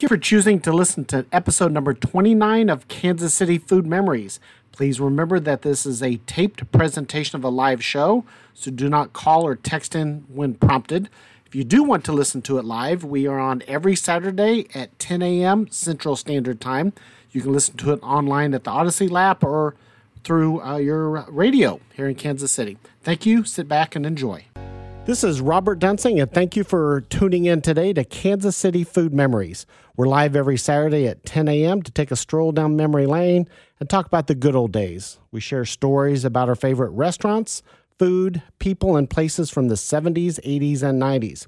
Thank you for choosing to listen to episode number 29 of Kansas City Food Memories. Please remember that this is a taped presentation of a live show, so do not call or text in when prompted. If you do want to listen to it live, we are on every Saturday at 10 a.m. Central Standard Time. You can listen to it online at the Odyssey Lab or through uh, your radio here in Kansas City. Thank you. Sit back and enjoy. This is Robert Dunsing, and thank you for tuning in today to Kansas City Food Memories. We're live every Saturday at 10 a.m. to take a stroll down memory lane and talk about the good old days. We share stories about our favorite restaurants, food, people, and places from the 70s, 80s, and 90s.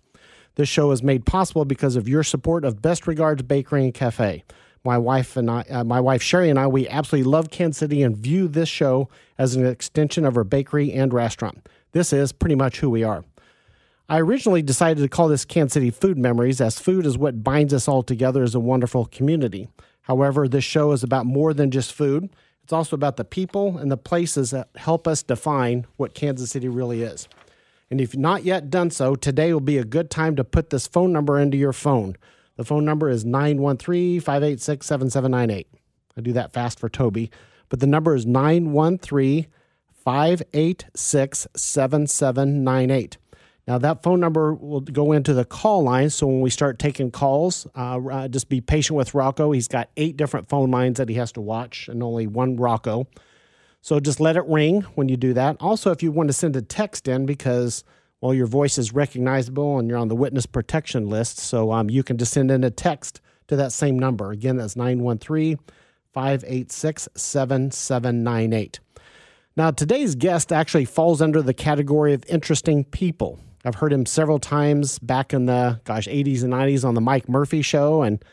This show is made possible because of your support of Best Regards Bakery and Cafe. My wife and I, uh, my wife Sherry and I, we absolutely love Kansas City and view this show as an extension of our bakery and restaurant. This is pretty much who we are. I originally decided to call this Kansas City Food Memories, as food is what binds us all together as a wonderful community. However, this show is about more than just food. It's also about the people and the places that help us define what Kansas City really is. And if you've not yet done so, today will be a good time to put this phone number into your phone. The phone number is 913 586 7798. I do that fast for Toby, but the number is 913 586 7798. Now, that phone number will go into the call line. So when we start taking calls, uh, uh, just be patient with Rocco. He's got eight different phone lines that he has to watch and only one Rocco. So just let it ring when you do that. Also, if you want to send a text in because, well, your voice is recognizable and you're on the witness protection list, so um, you can just send in a text to that same number. Again, that's 913 586 7798. Now, today's guest actually falls under the category of interesting people. I've heard him several times back in the gosh 80s and 90s on the Mike Murphy show, and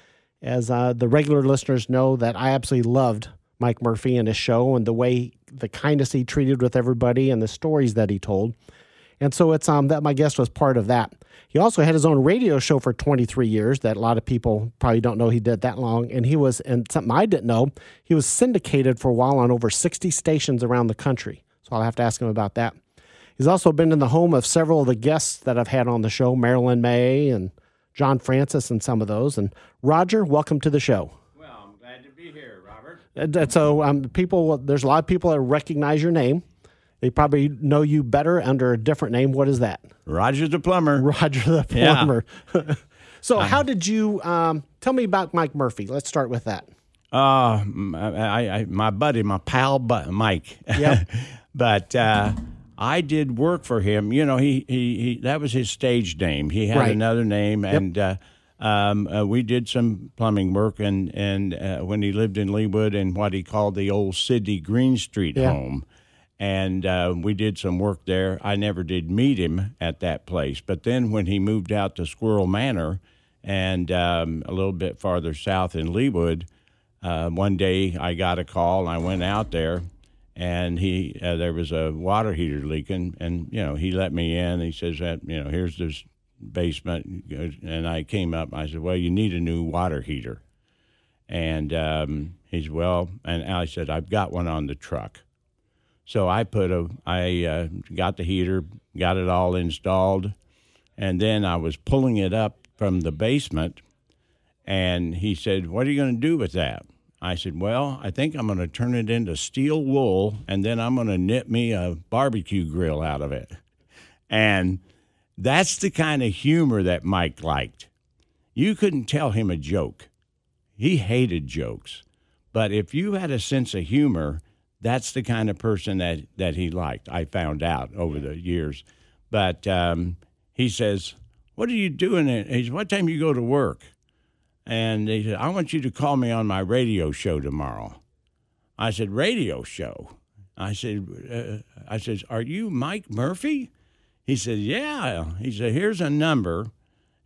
as uh, the regular listeners know, that I absolutely loved Mike Murphy and his show and the way the kindness he treated with everybody and the stories that he told. And so it's um that my guest was part of that. He also had his own radio show for 23 years that a lot of people probably don't know he did that long. And he was, and something I didn't know, he was syndicated for a while on over 60 stations around the country. So I'll have to ask him about that. He's also been in the home of several of the guests that I've had on the show, Marilyn May and John Francis, and some of those. And Roger, welcome to the show. Well, I'm glad to be here, Robert. Uh, So, um, people, there's a lot of people that recognize your name. They probably know you better under a different name. What is that? Roger the plumber. Roger the plumber. Yeah. so, how did you um, tell me about Mike Murphy? Let's start with that. Uh, m- I, I, my buddy, my pal, Bu- Mike. Yep. but uh, I did work for him. You know, he, he, he that was his stage name. He had Right. another name, and uh, um, uh, we did some plumbing work. And and uh, when he lived in Leawood in what he called the old Sidney Green Street Yeah. home. And uh, we did some work there. I never did meet him at that place, but then when he moved out to Squirrel Manor, and um, a little bit farther south in Leawood, uh, one day I got a call and I went out there and he uh, there was a water heater leaking and you know he let me in. He says that you know here's this basement. And I came up. I said well you need a new water heater. And um, he's well and I said I've got one on the truck. So I put a I uh, got the heater got it all installed. And then I was pulling it up from the basement. And he said, What are you going to do with that? I said, Well, I think I'm going to turn it into steel wool and then I'm going to knit me a barbecue grill out of it. And that's the kind of humor that Mike liked. You couldn't tell him a joke. He hated jokes. But if you had a sense of humor, that's the kind of person that, that he liked. I found out over the years. But um, he says, What are you doing? He says, What time you go to work? And he said, I want you to call me on my radio show tomorrow. I said, Radio show? I said, uh, I said, Are you Mike Murphy? He said, Yeah. He said, Here's a number.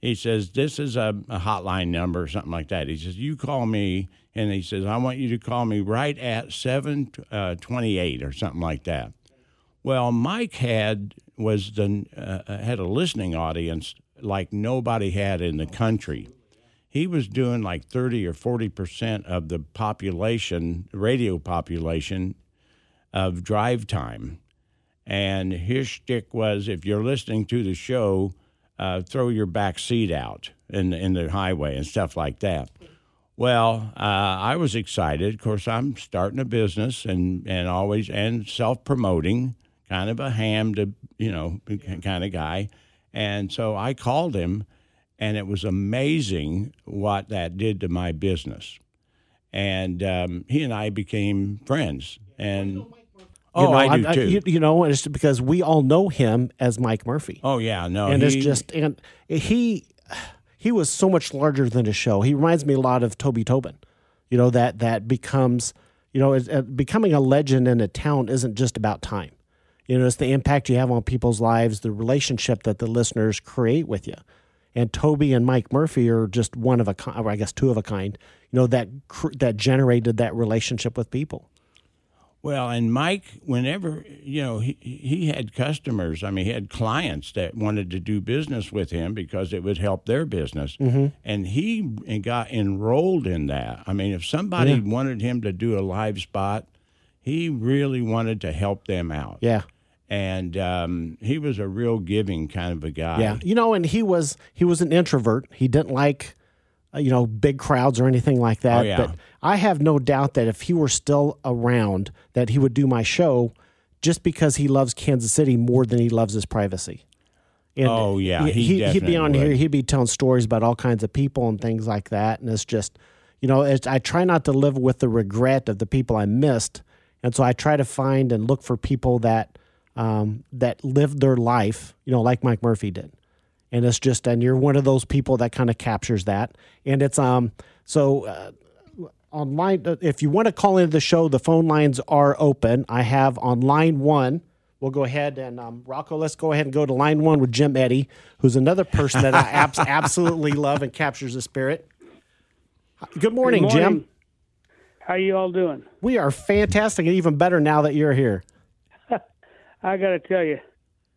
He says, This is a, a hotline number or something like that. He says, You call me. And he says, I want you to call me right at 728 or something like that. Well, Mike had was the uh, had a listening audience like nobody had in the country. He was doing like 30 or 40 percent of the population, radio population, of drive time. And his shtick was, if you're listening to the show, uh, throw your back seat out in in the highway and stuff like that. Well, uh, I was excited. Of course, I'm starting a business and, and always and self promoting, kind of a ham to you know kind of guy, and so I called him, and it was amazing what that did to my business, and um, he and I became friends. And oh, you know, I do I- too. you, you know, it's because we all know him as Mike Murphy. oh yeah, no, and it's he- just and he he was so much larger than a show. He reminds me a lot of Toby Tobin. You know that that becomes you know it, it- becoming a legend in a town isn't just about time. You know, it's the impact you have on people's lives, the relationship that the listeners create with you. And Toby and Mike Murphy are just one of a kind, or I guess two of a kind. You know that cr- that generated that relationship with people. Well, and Mike, whenever you know, he he had customers. I mean, he had clients that wanted to do business with him because it would help their business, Mm-hmm. and he got enrolled in that. I mean, if somebody wanted him to do a live spot, he really wanted to help them out. Yeah. And um, he was a real giving kind of a guy. Yeah, you know, and he was he was an introvert. He didn't like uh, you know big crowds or anything like that. Oh, yeah. But I have no doubt that if he were still around, that he would do my show, just because he loves Kansas City more than he loves his privacy. And Oh, yeah, he he, would be on here. He'd be telling stories about all kinds of people and things like that. And it's just, you know, it's, I try not to live with the regret of the people I missed, and so I try to find and look for people that um, that lived their life, you know, like Mike Murphy did. And it's just, and you're one of those people that kind of captures that. And it's um, so uh, online. uh, If you want to call into the show, the phone lines are open. I have on line one. We'll go ahead and um, Rocco. Let's go ahead and go to line one with Jim Eddy, who's another person that I abs- absolutely love and captures the spirit. Good morning, Good Jim. How you all doing? We are fantastic and even better now that you're here. I got to tell you,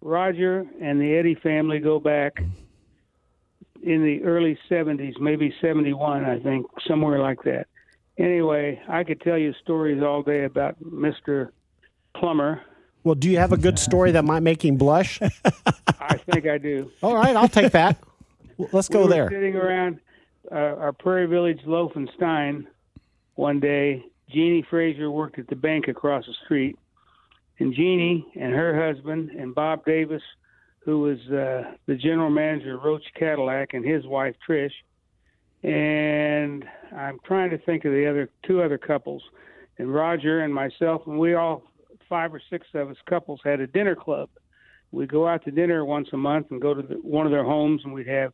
Roger and the Eddie family go back in the early 70s, maybe 71, I think, somewhere like that. Anyway, I could tell you stories all day about Mr. Plummer. Well, do you have a good story that might make him blush? I think I do. All right, I'll take that. Let's go we were there. sitting around uh, our Prairie Village Loaf and Stein one day. Jeannie Fraser worked at the bank across the street, and Jeannie and her husband and Bob Davis, who was uh, the general manager of Roach Cadillac, and his wife Trish. And I'm trying to think of the other two other couples, and Roger and myself, and we all five or six of us couples had a dinner club. We'd go out to dinner once a month and go to the, one of their homes, and we'd have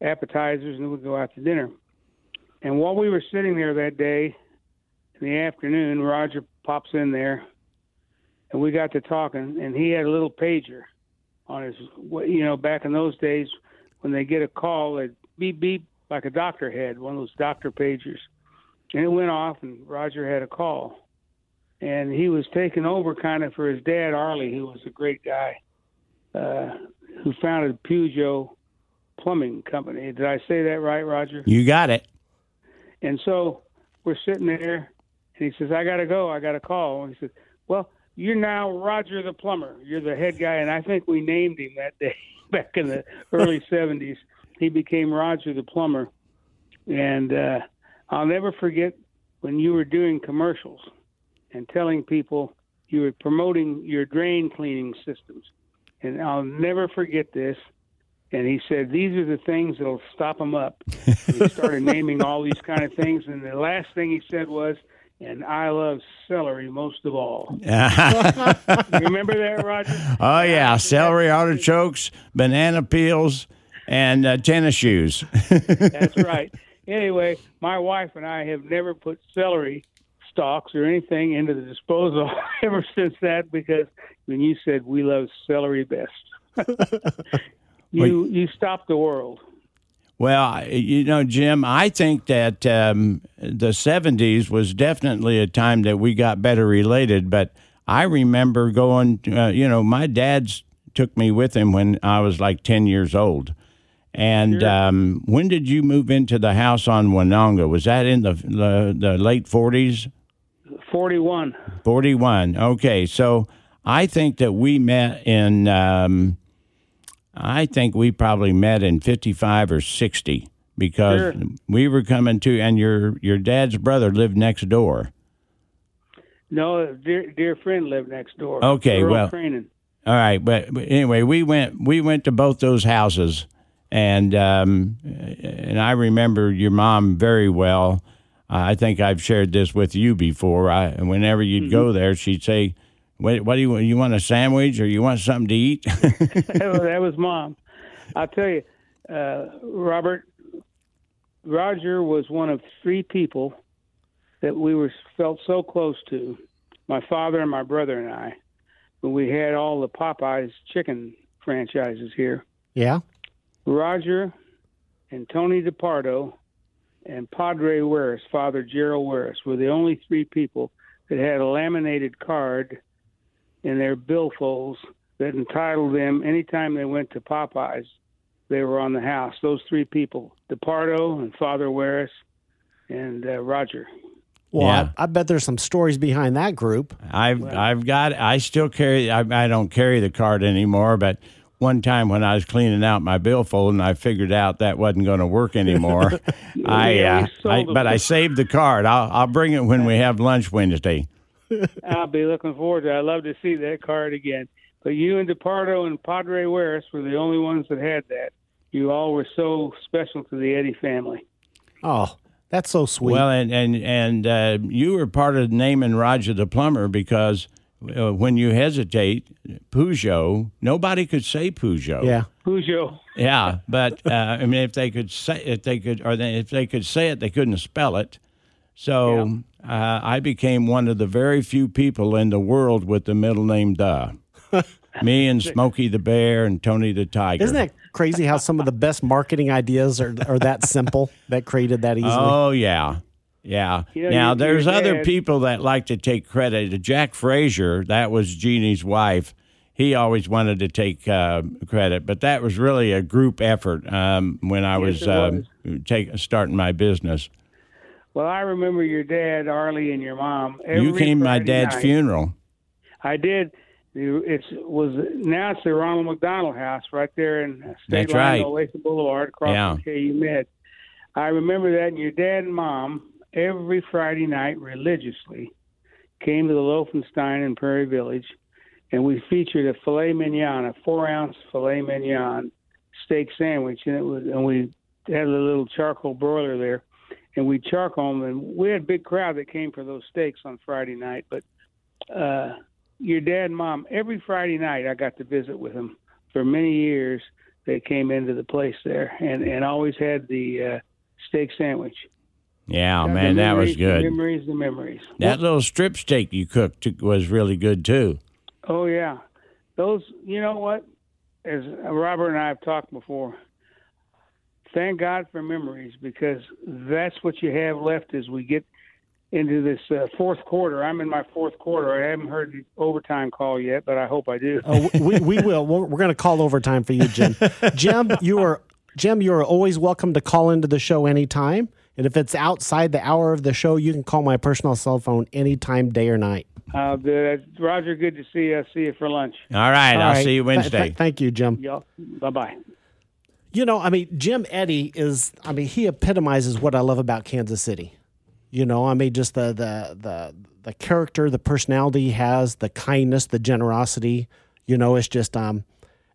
appetizers, and then we'd go out to dinner. And while we were sitting there that day in the afternoon, Roger pops in there, and we got to talking, and he had a little pager on his, you know, back in those days when they get a call, it'd beep beep like a doctor had, one of those doctor pagers. And it went off, and Roger had a call. And he was taking over kind of for his dad, Arlie, who was a great guy, uh, who founded Peugeot Plumbing Company. Did I say that right, Roger? You got it. And so we're sitting there, and he says, "I got to go. I got a call." And he says, "Well, you're now Roger the plumber. You're the head guy." And I think we named him that day back in the early '70s. He became Roger the plumber, and uh, I'll never forget when you were doing commercials and telling people you were promoting your drain cleaning systems. And I'll never forget this. And he said, These are the things that'll stop them up. And he started naming all these kind of things. And the last thing he said was, And I love celery most of all. Remember that, Roger? Oh yeah, celery, artichokes, banana peels, and uh, tennis shoes. That's right. Anyway, my wife and I have never put celery stalks or anything into the disposal ever since that because when you said we love celery best, you you stopped the world. Well, you know, Jim, I think that um, the 70s was definitely a time that we got better related. But I remember going, uh, you know, my dad's took me with him when I was like 10 years old. And um, when did you move into the house on Winonga? Was that in the, the, the late 40s? Forty-one. 41. Okay. So I think that we met in, um, I think we probably met in 55 or 60 because Sure. we were coming to, and your your dad's brother lived next door. No, dear dear friend lived next door. Okay, Earl well- Craanin. All right, but, but anyway, we went we went to both those houses, and um, and I remember your mom very well. I think I've shared this with you before. I whenever you'd go there, she'd say, "What, what do you want? You want a sandwich or you want something to eat?" that, was, that was mom. I'll tell you, uh, Robert. Roger was one of three people that we were felt so close to. My father and my brother and I, when we had all the Popeyes chicken franchises here. Yeah. Roger and Tony DiPardo and Padre Weris, Father Gerald Weris, were the only three people that had a laminated card in their billfolds that entitled them anytime they went to Popeyes, they were on the house. Those three people, DiPardo and Father Weris and uh, Roger. Well, Yeah. I, I bet there's some stories behind that group. I've I've got I still carry I, I don't carry the card anymore, but one time when I was cleaning out my billfold and I figured out that wasn't going to work anymore, I, Yeah, we uh, I but I saved the card. I'll I'll bring it when we have lunch Wednesday. I'll be looking forward to it. I'd love to see that card again. But you and DiPardo and Padre Weris were the only ones that had that. You all were so special to the Eddie family. Oh, that's so sweet. Well, and and and uh, you were part of naming Roger the plumber because uh, when you hesitate, Peugeot, nobody could say Peugeot. yeah. Peugeot. Yeah, but uh, I mean, if they could say, if they could, or they, if they could say it, they couldn't spell it. So uh, I became one of the very few people in the world with the middle name Duh. Me and Smokey the Bear and Tony the Tiger. Isn't that crazy how some of the best marketing ideas are, are that simple that created that easily? Oh yeah, yeah. You know, now there's other dad- people that like to take credit. Jack Frazier, that was Jeannie's wife. He always wanted to take uh, credit, but that was really a group effort um, when I was, it um, take, starting my business. Well, I remember your dad, Arlie, and your mom. Every you came to my dad's night. funeral. I did. It was now it's the Ronald McDonald House right there in State That's Line, right. Olathe Boulevard, across Yeah. from KU Med. I remember that, and your dad and mom every Friday night religiously came to the Loefenstein in Prairie Village, and we featured a filet mignon, a four ounce filet mignon steak sandwich, and it was, and we had a little charcoal broiler there, and we charcoal them, and we had a big crowd that came for those steaks on Friday night, but. uh your dad and mom every Friday night I got to visit with them for many years. They came into the place there and and always had the uh, steak sandwich. Yeah, man, that was memories, the good. memories, the memories. That little strip steak you cooked was really good too. Oh yeah, those. You know what? As Robert and I have talked before, thank God for memories because that's what you have left as we get into this uh, fourth quarter. I'm in my fourth quarter. I haven't heard the overtime call yet, but I hope I do. Oh, we, we will. We're, we're going to call overtime for you, Jim. Jim, you are Jim. You are always welcome to call into the show anytime. And if it's outside the hour of the show, you can call my personal cell phone anytime, day or night. Uh, the, Roger, good to see you. I'll see you for lunch. All right, All I'll right. see you Wednesday. th- thank you, Jim. Y'all, bye bye. You know, I mean, Jim Eddy is, I mean, he epitomizes what I love about Kansas City. You know, I mean, just the the the the character, the personality he has, the kindness, the generosity. You know, it's just um,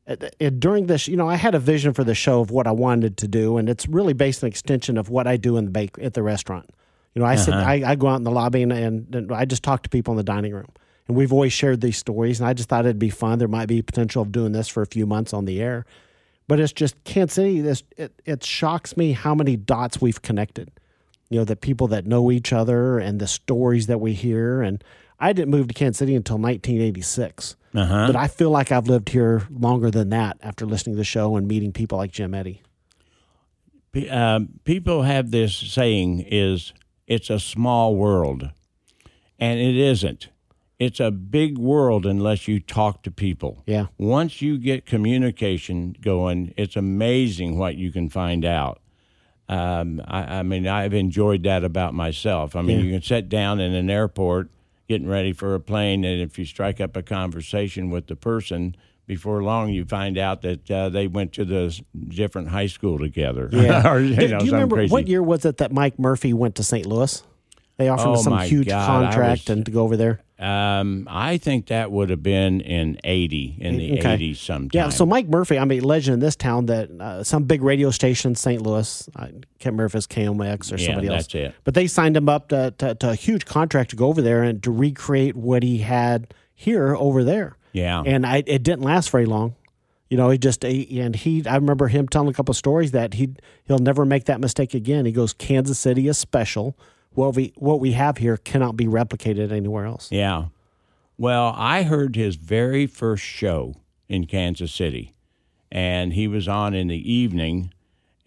it, it- during this, you know, I had a vision for the show of what I wanted to do, and it's really based on an extension of what I do in the bake at the restaurant. You know, I sit, I, I go out in the lobby and, and, and I just talk to people in the dining room, and we've always shared these stories, and I just thought it'd be fun. There might be potential of doing this for a few months on the air but it's just Kansas City. This it, it shocks me how many dots we've connected. You know, the people that know each other and the stories that we hear. And I didn't move to Kansas City until 1986, Uh-huh. but I feel like I've lived here longer than that after listening to the show and meeting people like Jim Eddy. Um, people have this saying is it's a small world and it isn't it's a big world unless you talk to people Yeah. once you get communication going it's amazing what you can find out um, I, I mean i've enjoyed that about myself i mean Yeah. you can sit down in an airport getting ready for a plane and if you strike up a conversation with the person before long, you find out that uh, they went to the different high school together. Yeah. or, you do, know, do you remember crazy. what year was it that Mike Murphy went to St. Louis? They offered him Oh, some huge God, contract was- and to go over there. Um, I think that would have been in eighty, in the Okay. eighties sometime. Yeah, so Mike Murphy, I'm a legend in this town that uh, some big radio station, St. Louis, I can't remember if it's KMX or Yeah, somebody else. that's it. But they signed him up to, to, to a huge contract to go over there and to recreate what he had here over there. Yeah. And I, it didn't last very long. You know, he just and he. I remember him telling a couple of stories that he he'll never make that mistake again. He goes, Kansas City is special. What we what we have here cannot be replicated anywhere else. Yeah. Well, I heard his very first show in Kansas City, and he was on in the evening,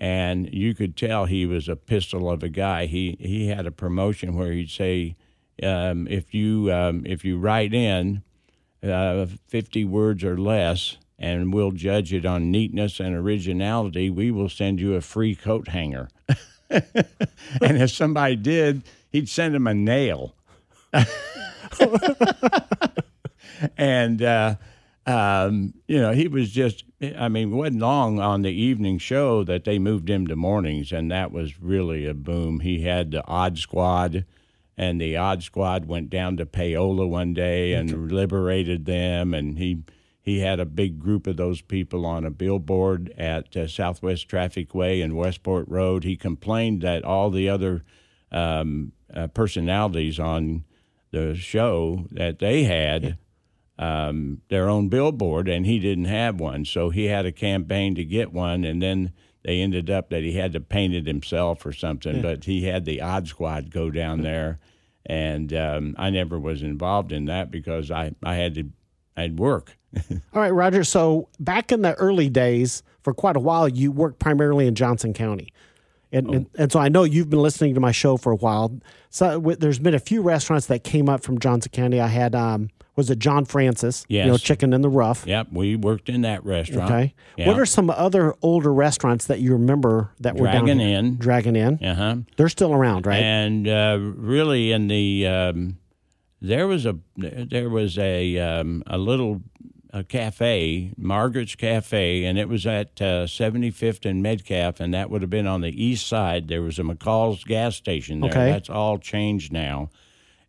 and you could tell he was a pistol of a guy. He he had a promotion where he'd say, um, if you um, if you write in uh, fifty words or less, and we'll judge it on neatness and originality, we will send you a free coat hanger. and if somebody did, he'd send him a nail. and uh, um, you know he was just i mean it wasn't long on the evening show that they moved him to mornings and that was really a boom he had the odd squad and the odd squad went down to paola one day and liberated them and he he had a big group of those people on a billboard at uh, southwest traffic way and westport road he complained that all the other um, uh, personalities on the show that they had um, their own billboard, and he didn't have one. So he had a campaign to get one, and then they ended up that he had to paint it himself or something. But he had the Odd Squad go down there, and um, I never was involved in that because I, I had to I'd work. All right, Roger. So back in the early days, for quite a while, you worked primarily in Johnson County. And, and, and so I know you've been listening to my show for a while. So w- there's been a few restaurants that came up from Johnson County. I had, um, was it John Francis? You know, Yes. Chicken in the Rough. Yep, we worked in that restaurant. Okay. Yeah. What are some other older restaurants that you remember that were down Dragon? Inn. Dragon Inn. Uh huh. They're still around, right? And uh, really, in the um, there was a there was a um, a little a cafe, Margaret's Cafe, and it was at uh, 75th and Metcalf, and that would have been on the east side. There was a McCall's gas station there. Okay. That's all changed now,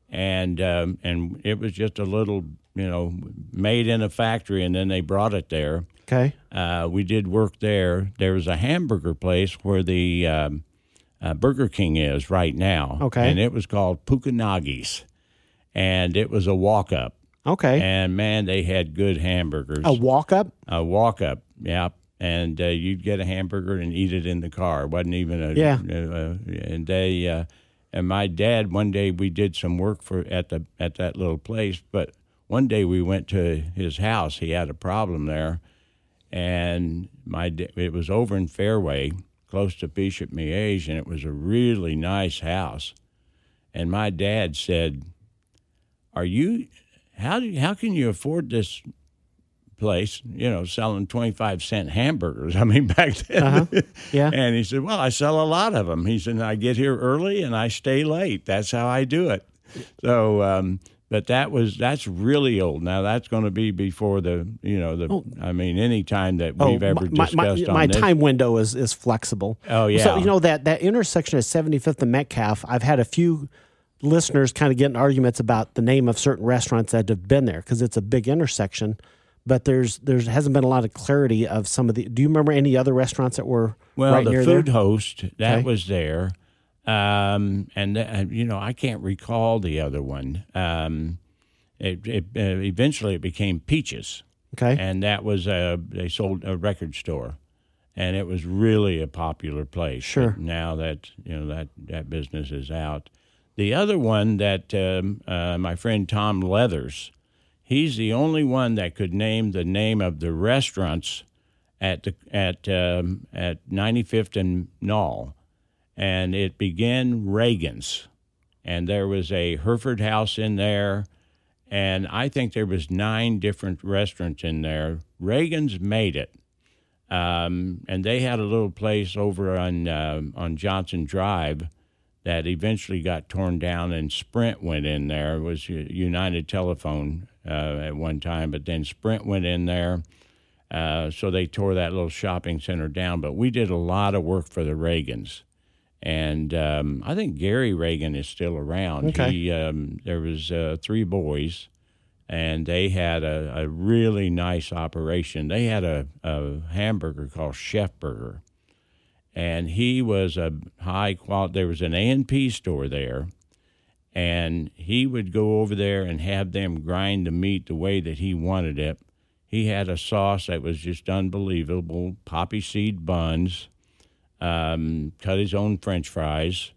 and um, and it was just a little you know made in a factory, and then they brought it there. okay. Uh, we did work there. There was a hamburger place where the um, uh, Burger King is right now. Okay. And it was called Pukanagi's. And it was a walk up. Okay. And man, they had good hamburgers. a walk up? A walk up, yeah. And uh, you'd get a hamburger and eat it in the car. It wasn't even a. Yeah. Uh, and they. Uh, and my dad, one day we did some work for at the at that little place, but one day we went to his house. He had a problem there, and my it was over in Fairway, close to Bishop Miege, and it was a really nice house. And my dad said, "Are you? How do you, how can you afford this place? You know, selling twenty five cent hamburgers? I mean, back then." Yeah. And he said, "Well, I sell a lot of them." He said, "I get here early and I stay late. That's how I do it." So, um, but that was that's really old. Now that's going to be before the you know the I mean any time that we've ever Oh, my, discussed my, on my this. time window is, is flexible. Oh, yeah. So you know that that intersection of 75th and Metcalf. I've had a few listeners kind of getting arguments about the name of certain restaurants that have been there because it's a big intersection. But there's there's hasn't been a lot of clarity of some of the. Do you remember any other restaurants that were Well, right the food there? host that Okay. was there, um, and th- you know I can't recall the other one. Um, it, it uh, eventually it became Peaches, Okay. and that was a they sold a record store, and it was really a popular place. Sure. But now that you know that that business is out, the other one that um, uh, my friend Tom Leathers, he's the only one that could name the name of the restaurants at the at um, at 95th and Nall, and it began Reagan's, and there was a Hereford House in there, and I think there was nine different restaurants in there. Reagan's made it, um, and they had a little place over on um on Johnson Drive that eventually got torn down, and Sprint went in there. It was United Telephone uh, at one time, but then Sprint went in there. Uh, so they tore that little shopping center down. But we did a lot of work for the Reagans. And um, I think Gary Reagan is still around. Okay. He, um, there was uh, three boys, and they had a, a really nice operation. They had a, a hamburger called Chef Burger, and he was a high quality. There was an A and P store there, and he would go over there and have them grind the meat the way that he wanted it. He had a sauce that was just unbelievable, poppy seed buns, um, cut his own French fries,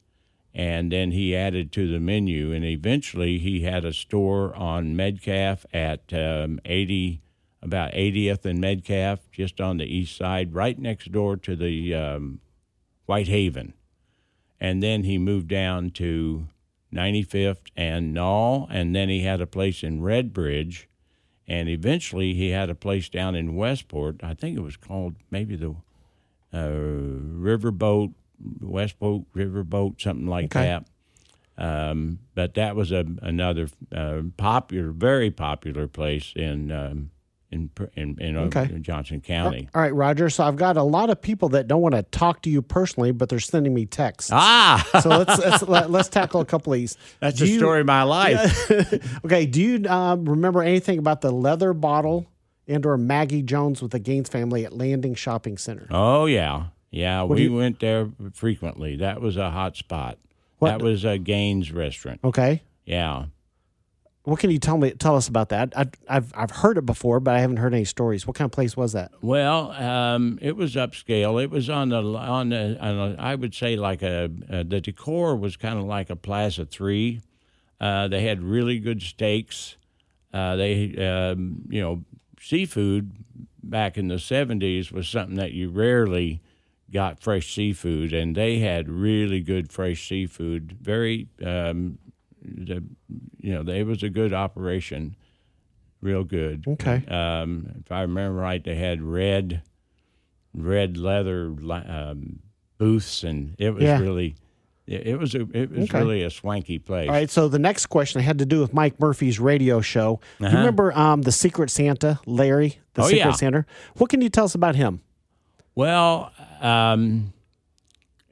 and then he added to the menu. And eventually, he had a store on Metcalf at um, 80, about 80th and Metcalf, just on the east side, right next door to the um, Whitehaven. And then he moved down to 95th and Nall, and then he had a place in Redbridge, and eventually he had a place down in Westport. I think it was called maybe the uh, Riverboat, Westport Riverboat, something like Okay. that. Um, but that was a, another uh, popular, very popular place in um, in in, in, uh, Okay. Johnson County. All right, Roger. So I've got a lot of people that don't want to talk to you personally, but they're sending me texts. Ah, So let's let's, let, let's tackle a couple of these. that's Do the you- story of my life. okay. Do you um, remember anything about the leather bottle and or Maggie Jones with the Gaines family at Landing Shopping Center? Oh yeah, yeah. do we you- went there frequently. That was a hot spot. What- That was a Gaines restaurant. Okay. Yeah. What can you tell me? Tell us about that. I, I've I've heard it before, but I haven't heard any stories. What kind of place was that? Well, um, it was upscale. It was on the on the on a, I would say like a, uh the decor was kind of like a Plaza Three. Uh, they had really good steaks. Uh, they um, you know seafood back in the seventies was something that you rarely got fresh seafood, and they had really good fresh seafood. Very um, the you know they, it was a good operation, real good. Okay. Um, if I remember right, they had red, red leather um, booths, and it was Yeah. really, it, was a, it was Okay. really a swanky place. All right. So the next question had to do with Mike Murphy's radio show. Do you remember um, the Secret Santa, Larry, the Uh-huh. Oh, Secret yeah. Santa? What can you tell us about him? Well, um,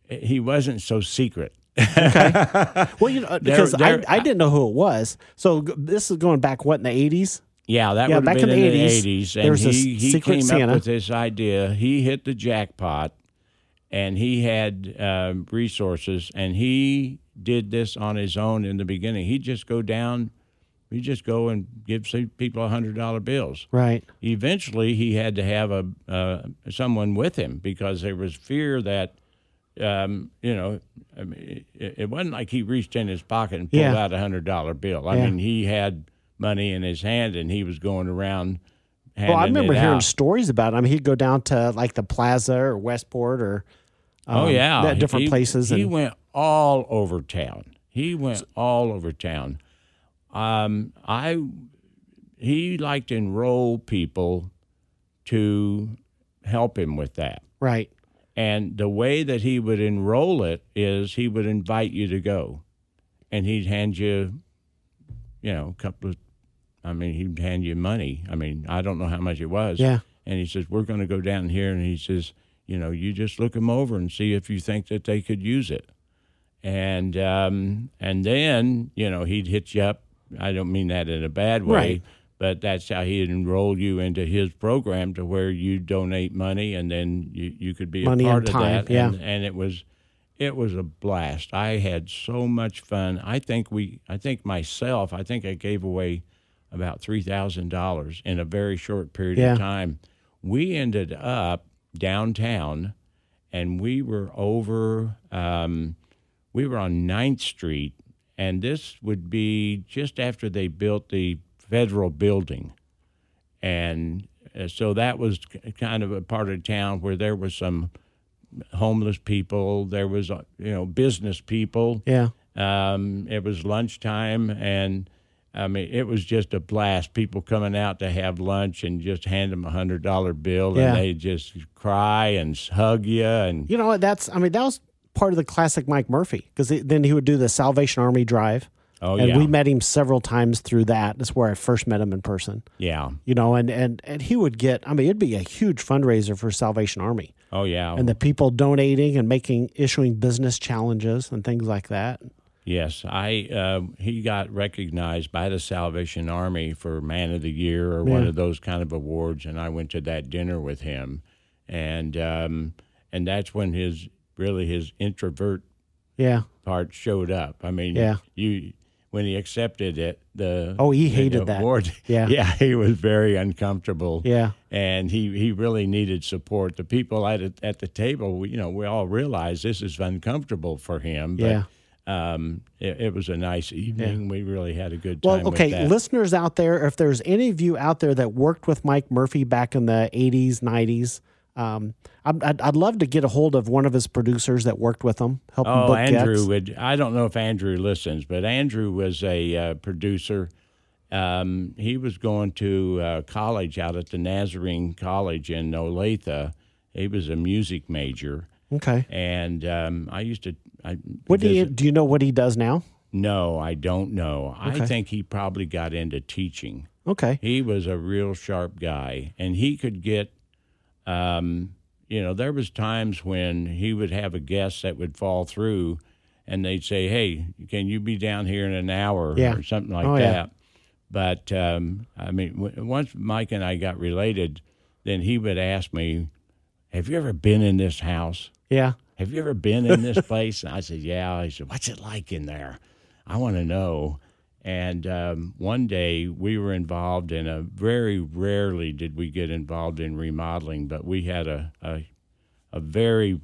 he wasn't so secret. Well, you know, because there- I, I didn't know who it was. So this is going back what in the eighties? Yeah, that Yeah, back in the in the 80s, eighties, there was he, he Secret came Santa. up with this idea. He hit the jackpot, and he had um, resources, and he did this on his own in the beginning. He'd just go down, he'd just go and give people hundred dollar bills. Right. Eventually, he had to have a uh, someone with him because there was fear that. Um, you know, I mean, it, it wasn't like he reached in his pocket and pulled Yeah. out a hundred dollar bill. I Yeah. mean, he had money in his hand and he was going around. Well, I remember hearing out. stories about him. He'd go down to like the Plaza or Westport or oh um, yeah, that- different He- places. He and, went all over town. He went all over town. Um, I he liked to enroll people to help him with that. right. And the way that he would enroll it is he would invite you to go, and he'd hand you, you know, a couple of, I mean, he'd hand you money. I mean, I don't know how much it was. Yeah. And he says, We're going to go down here. And he says, You know, you just look them over and see if you think that they could use it. And, um, and then, you know, he'd hit you up. I don't mean that in a bad way. Right. But that's how he'd enroll you into his program to where you donate money and then you, you could be Money a part of time, that. yeah. And, and it was it was a blast. I had so much fun. I think we I think myself, I think I gave away about three thousand dollars in a very short period Yeah. of time. We ended up downtown and we were over um, we were on 9th Street and this would be just after they built the federal building. And uh, so that was kind of a part of town where there was some homeless people, there was uh, you know business people. Yeah. Um, it was lunchtime, and I mean, it was just a blast. People coming out to have lunch and just hand them a hundred dollar bill, Yeah. and they just cry and hug you. And You know what? That's I mean that was part of the classic Mike Murphy because then he would do the Salvation Army drive. Oh, and yeah. we met him several times through that. That's where I first met him in person. Yeah. You know, and and and he would get. I mean, it'd be a huge fundraiser for Salvation Army, Oh, yeah. and the people donating and making issuing business challenges and things like that. Yes, I uh, he got recognized by the Salvation Army for Man of the Year or one of those kind of awards, and I went to that dinner with him, and um, and that's when his really his introvert Yeah. part showed up. I mean, Yeah. you when he accepted it, the Oh, he the hated that. award, Yeah. yeah, he was very uncomfortable. Yeah. and he he really needed support. The people at at the table, we- you know, we all realized this is uncomfortable for him. But, Yeah. um, it, it was a nice evening. We really had a good time. Well, okay, that. listeners out there, if there's any of you out there that worked with Mike Murphy back in the 80s, 90s, um, I'd, I'd, I'd love to get a hold of one of his producers that worked with him, help him Oh, book Andrew gets. would. I don't know if Andrew listens, but Andrew was a uh, producer. Um, he was going to uh, college out at the Nazarene College in Olathe. He was a music major, Okay. and um, I used to. I What do you do? You know what he does now? No, I don't know. Okay. I think he probably got into teaching. Okay. He was a real sharp guy, and he could get. Um, you know, there was times when he would have a guest that would fall through, and they'd say, "Hey, can you be down here in an hour Yeah. or something like Oh, yeah. that?" But um, I mean, w- once Mike and I got related, then he would ask me, "Have you ever been in this house?" Yeah. have you ever been in this place? And I said, yeah. He said, what's it like in there? I want to know. And um, one day we were involved in a very rarely did we get involved in remodeling, but we had a a, a very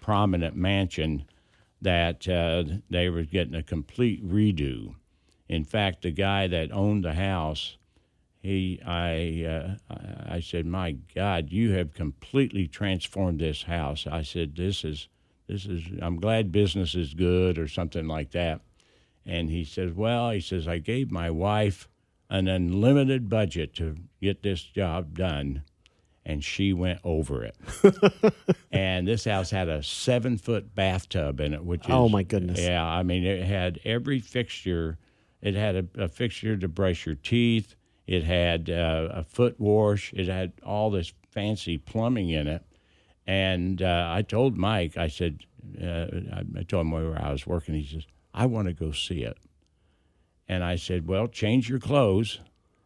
prominent mansion that uh, they were getting a complete redo. In fact, the guy that owned the house, he, I, uh, I said, "My God, you have completely transformed this house." I said, "This is, this is. I'm glad business is good, or something like that." And he says, "Well, he says I gave my wife an unlimited budget to get this job done." And she went over it. and this house had a seven foot bathtub in it, which is Oh, my goodness. Yeah, I mean it had every fixture. It had a, a fixture to brush your teeth. It had uh, a foot wash. It had all this fancy plumbing in it. And uh, I told Mike, I said, uh, I, I told him where I was working. He says, I want to go see it. And I said, Well, change your clothes.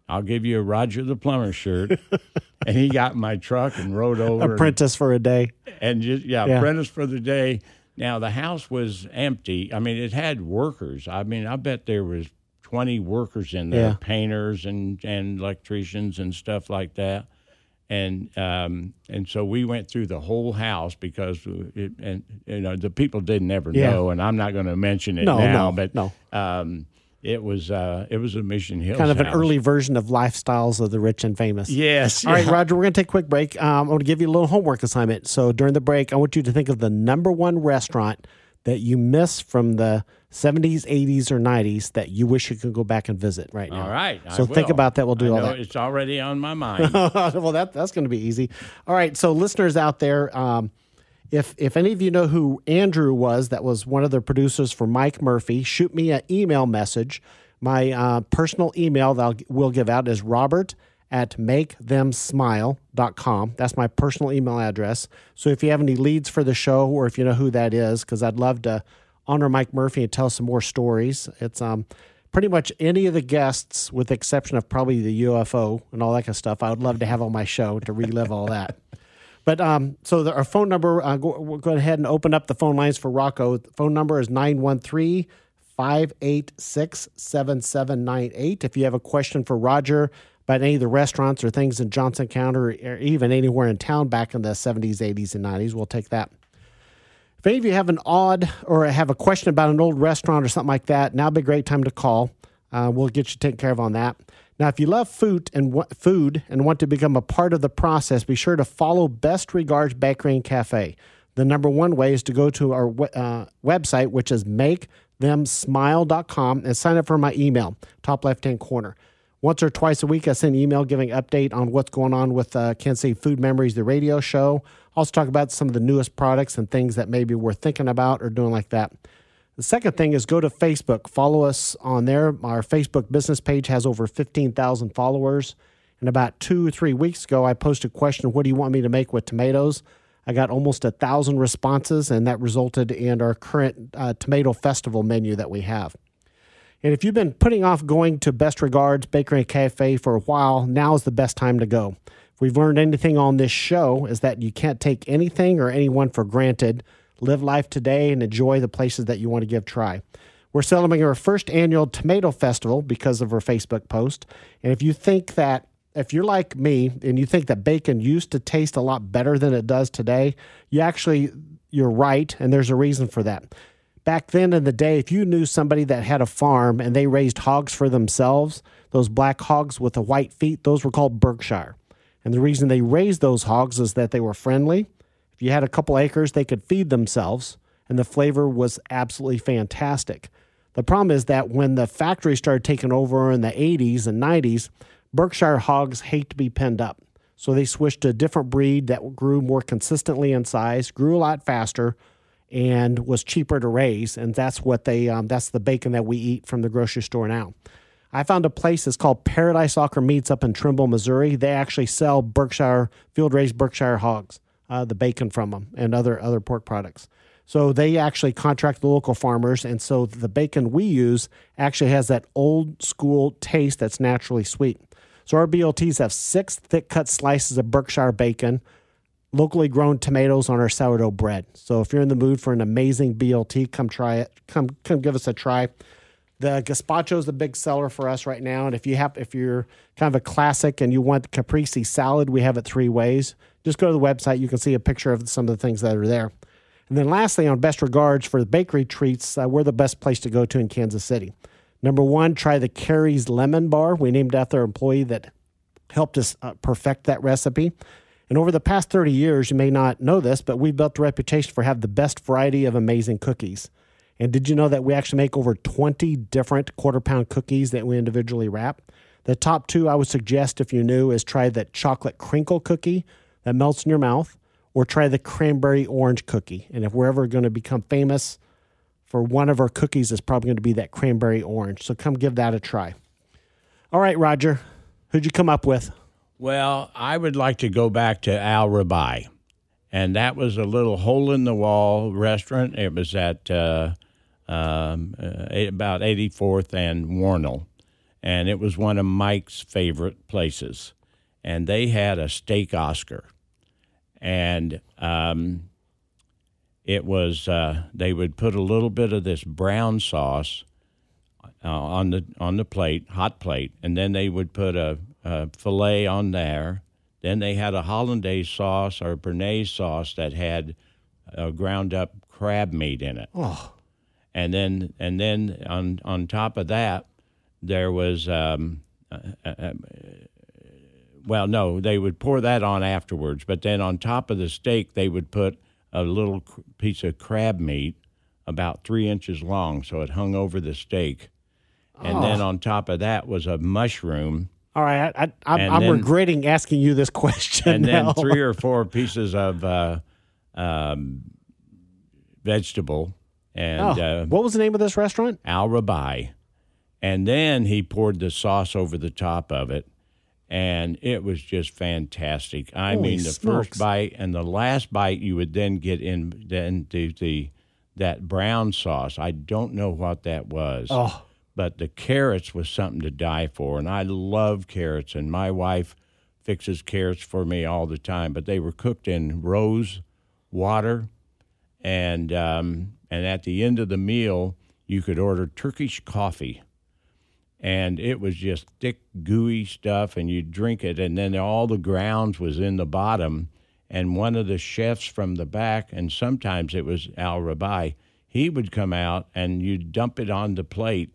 I'll give you a Roger the Plumber shirt. and he got in my truck and rode over. and- Apprentice for a day. and just yeah, Yeah. apprentice for the day. Now the house was empty. I mean, it had workers. I mean, I bet there was twenty workers in there, Yeah. painters and and electricians and stuff like that. And um, and so we went through the whole house because it, and you know the people didn't ever Yeah. know, and I'm not going to mention it No, now, no, but no. um, it was uh, it was a Mission Hill Kind of an early version of lifestyles of the rich and famous. Yes. All right, yeah. Roger, we're going to take a quick break. Um, I'm going to give you a little homework assignment. So during the break, I want you to think of the number one restaurant that you miss from the 70s, 80s, or 90s that you wish you could go back and visit right now. All right. I So think will. about that. We'll do I all that. It's already on my mind. well, that that's going to be easy. All right, so listeners out there, um, if if any of you know who Andrew was, that was one of the producers for Mike Murphy, shoot me an email message. My uh, personal email that I'll, we'll give out is Robert at makethemsmile.com. That's my personal email address. So if you have any leads for the show or if you know who that is, because I'd love to honor Mike Murphy and tell some more stories. It's um pretty much any of the guests, with the exception of probably the UFO and all that kind of stuff. I would love to have on my show to relive all that. But um, so the, our phone number, uh, go, we'll go ahead and open up the phone lines for Rocco. The phone number is 913 586 7798. If you have a question for Roger about any of the restaurants or things in Johnson County or, even anywhere in town back in the 70s, 80s, and 90s, we'll take that. If any of you have an odd or have a question about an old restaurant or something like that, now would be a great time to call. Uh, we'll get you taken care of on that. Now, if you love food and wa- food and want to become a part of the process, be sure to follow Best Regards Bakery and Cafe. The number one way is to go to our we- uh, website, which is makethemsmile.com, and sign up for my email, top left hand corner. Once or twice a week, I send an email giving update on what's going on with uh, Kansas City Food Memories, the radio show. Also talk about some of the newest products and things that maybe we're thinking about or doing like that. The second thing is go to Facebook. Follow us on there. Our Facebook business page has over 15,000 followers. And about two or three weeks ago, I posted a question What do you want me to make with tomatoes? I got almost a thousand responses, and that resulted in our current uh, tomato festival menu that we have. And if you've been putting off going to Best Regards Bakery and Cafe for a while, now is the best time to go. If we've learned anything on this show, is that you can't take anything or anyone for granted. Live life today and enjoy the places that you want to give try. We're celebrating our first annual tomato festival because of our Facebook post. And if you think that if you're like me and you think that bacon used to taste a lot better than it does today, you actually you're right and there's a reason for that. Back then in the day, if you knew somebody that had a farm and they raised hogs for themselves, those black hogs with the white feet, those were called Berkshire. And the reason they raised those hogs is that they were friendly. If you had a couple acres, they could feed themselves, and the flavor was absolutely fantastic. The problem is that when the factory started taking over in the 80s and 90s, Berkshire hogs hate to be penned up. So they switched to a different breed that grew more consistently in size, grew a lot faster, and was cheaper to raise. And that's what they um, that's the bacon that we eat from the grocery store now. I found a place that's called Paradise Acre Meats up in Trimble, Missouri. They actually sell Berkshire field raised Berkshire hogs, uh, the bacon from them, and other other pork products. So they actually contract the local farmers, and so the bacon we use actually has that old school taste that's naturally sweet. So our BLTs have six thick cut slices of Berkshire bacon, locally grown tomatoes on our sourdough bread. So if you're in the mood for an amazing BLT, come try it. Come come give us a try. The gazpacho is the big seller for us right now, and if you have if you're kind of a classic and you want the caprese salad, we have it three ways. Just go to the website; you can see a picture of some of the things that are there. And then lastly, on best regards for the bakery treats, uh, we're the best place to go to in Kansas City. Number one, try the Carrie's Lemon Bar. We named after an employee that helped us uh, perfect that recipe. And over the past 30 years, you may not know this, but we've built a reputation for having the best variety of amazing cookies. And did you know that we actually make over 20 different quarter pound cookies that we individually wrap? The top two I would suggest if you knew is try the chocolate crinkle cookie that melts in your mouth, or try the cranberry orange cookie. And if we're ever going to become famous for one of our cookies it's probably going to be that cranberry orange. So come give that a try. All right, Roger, who'd you come up with? Well, I would like to go back to Al Rabai. And that was a little hole in the wall restaurant. It was at uh, um, uh, about 84th and Wornall. And it was one of Mike's favorite places. And they had a steak Oscar. And um, it was uh, they would put a little bit of this brown sauce uh, on the on the plate, hot plate, and then they would put a, a fillet on there. Then they had a hollandaise sauce or béarnaise sauce that had uh, ground up crab meat in it. Oh, And then and then on on top of that, there was um, uh, uh, uh, well, no, they would pour that on afterwards. But then on top of the steak, they would put a little cr- piece of crab meat about three inches long, so it hung over the steak. And then on top of that was a mushroom, all right. I, I, I'm, I'm then- regretting asking you this question. and then three or four pieces of uh, um, vegetable and Oh, uh, what was the name of this restaurant? al rabai. And then he poured the sauce over the top of it. And it was just fantastic. I Holy mean, the smokes. first bite and the last bite, you would then get in then the, the that brown sauce. I don't know what that was, Oh, but the carrots was something to die for. And I love carrots, and my wife fixes carrots for me all the time. But they were cooked in rose water, and um, and at the end of the meal, you could order Turkish coffee, and it was just thick, gooey stuff, and you drink it, and then all the grounds was in the bottom, and one of the chefs from the back, and sometimes it was Al Rabai, he would come out and you'd dump it on the plate,